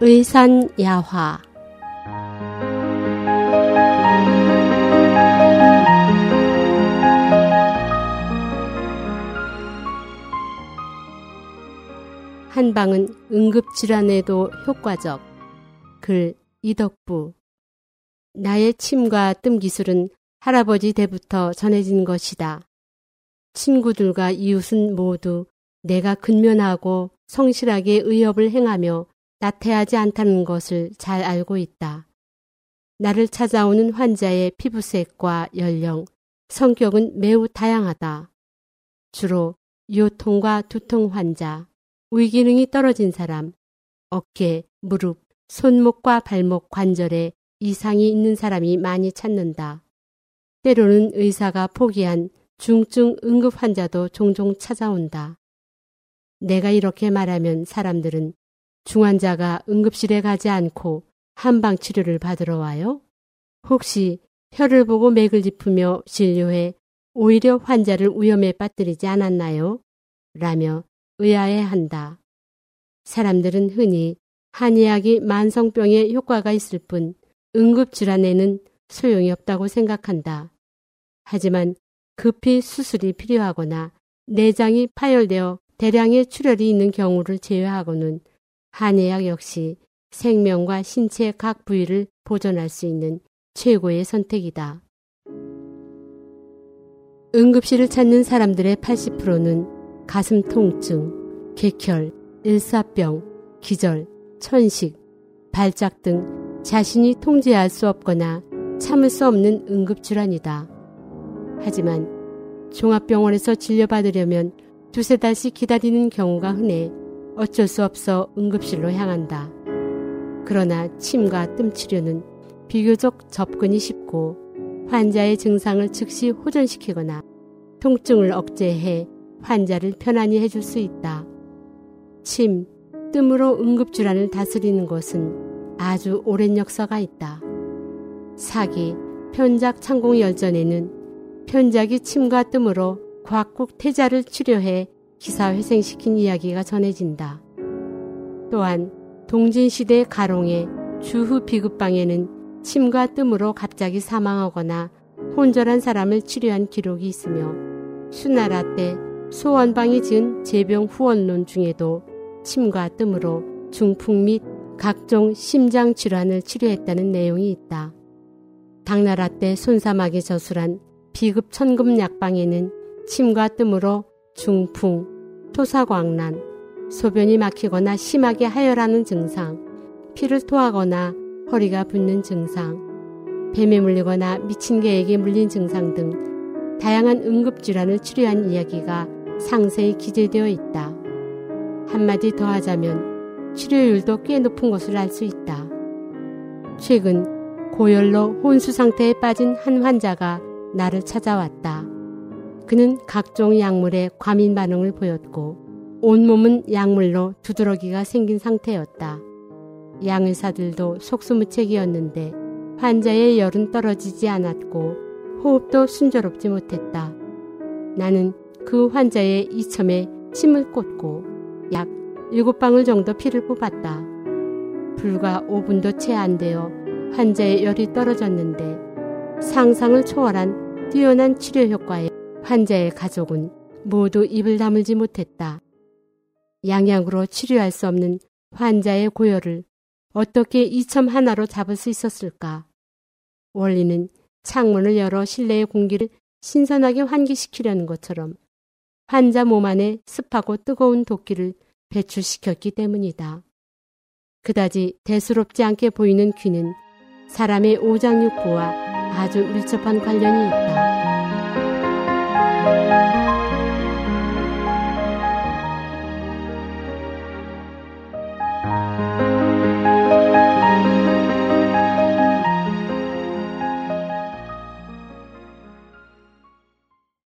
의산야화 한방은 응급질환에도 효과적. 글 이덕부 나의 침과 뜸 기술은 할아버지 때부터 전해진 것이다. 친구들과 이웃은 모두 내가 근면하고 성실하게 의협을 행하며 나태하지 않다는 것을 잘 알고 있다. 나를 찾아오는 환자의 피부색과 연령, 성격은 매우 다양하다. 주로 요통과 두통 환자, 위기능이 떨어진 사람, 어깨, 무릎, 손목과 발목 관절에 이상이 있는 사람이 많이 찾는다. 때로는 의사가 포기한 중증 응급 환자도 종종 찾아온다. 내가 이렇게 말하면 사람들은 중환자가 응급실에 가지 않고 한방 치료를 받으러 와요? 혹시 혀를 보고 맥을 짚으며 진료해 오히려 환자를 위험에 빠뜨리지 않았나요? 라며 의아해한다. 사람들은 흔히 한의학이 만성병에 효과가 있을 뿐 응급질환에는 소용이 없다고 생각한다. 하지만 급히 수술이 필요하거나 내장이 파열되어 대량의 출혈이 있는 경우를 제외하고는 한의학 역시 생명과 신체 각 부위를 보존할 수 있는 최고의 선택이다. 응급실을 찾는 사람들의 80%는 가슴 통증, 객혈, 일사병, 기절, 천식, 발작 등 자신이 통제할 수 없거나 참을 수 없는 응급질환이다. 하지만 종합병원에서 진료받으려면 두세 달씩 기다리는 경우가 흔해 어쩔 수 없어 응급실로 향한다. 그러나 침과 뜸 치료는 비교적 접근이 쉽고 환자의 증상을 즉시 호전시키거나 통증을 억제해 환자를 편안히 해줄 수 있다. 침, 뜸으로 응급질환을 다스리는 것은 아주 오랜 역사가 있다. 사기, 편작 창공 열전에는 편작이 침과 뜸으로 과국 태자를 치료해 기사 회생시킨 이야기가 전해진다. 또한 동진시대 가롱의 주후 비급방에는 침과 뜸으로 갑자기 사망하거나 혼절한 사람을 치료한 기록이 있으며 수나라 때 소원방이 지은 제병 후원론 중에도 침과 뜸으로 중풍 및 각종 심장 질환을 치료했다는 내용이 있다. 당나라 때 손사막에 저술한 비급 천금 약방에는 침과 뜸으로 중풍, 토사광란, 소변이 막히거나 심하게 하혈하는 증상, 피를 토하거나 허리가 붓는 증상, 뱀에 물리거나 미친 개에게 물린 증상 등 다양한 응급질환을 치료한 이야기가 상세히 기재되어 있다. 한마디 더 하자면 치료율도 꽤 높은 것을 알 수 있다. 최근 고열로 혼수 상태에 빠진 한 환자가 나를 찾아왔다. 그는 각종 약물에 과민 반응을 보였고 온몸은 약물로 두드러기가 생긴 상태였다. 양의사들도 속수무책이었는데 환자의 열은 떨어지지 않았고 호흡도 순조롭지 못했다. 나는 그 환자의 이첨에 침을 꽂고 약 7방울 정도 피를 뽑았다. 불과 5분도 채 안 되어 환자의 열이 떨어졌는데 상상을 초월한 뛰어난 치료 효과에 환자의 가족은 모두 입을 다물지 못했다. 양약으로 치료할 수 없는 환자의 고열을 어떻게 이첨 하나로 잡을 수 있었을까? 원리는 창문을 열어 실내의 공기를 신선하게 환기시키려는 것처럼 환자 몸 안에 습하고 뜨거운 도끼를 배출시켰기 때문이다. 그다지 대수롭지 않게 보이는 귀는 사람의 오장육부와 아주 밀접한 관련이 있다. Música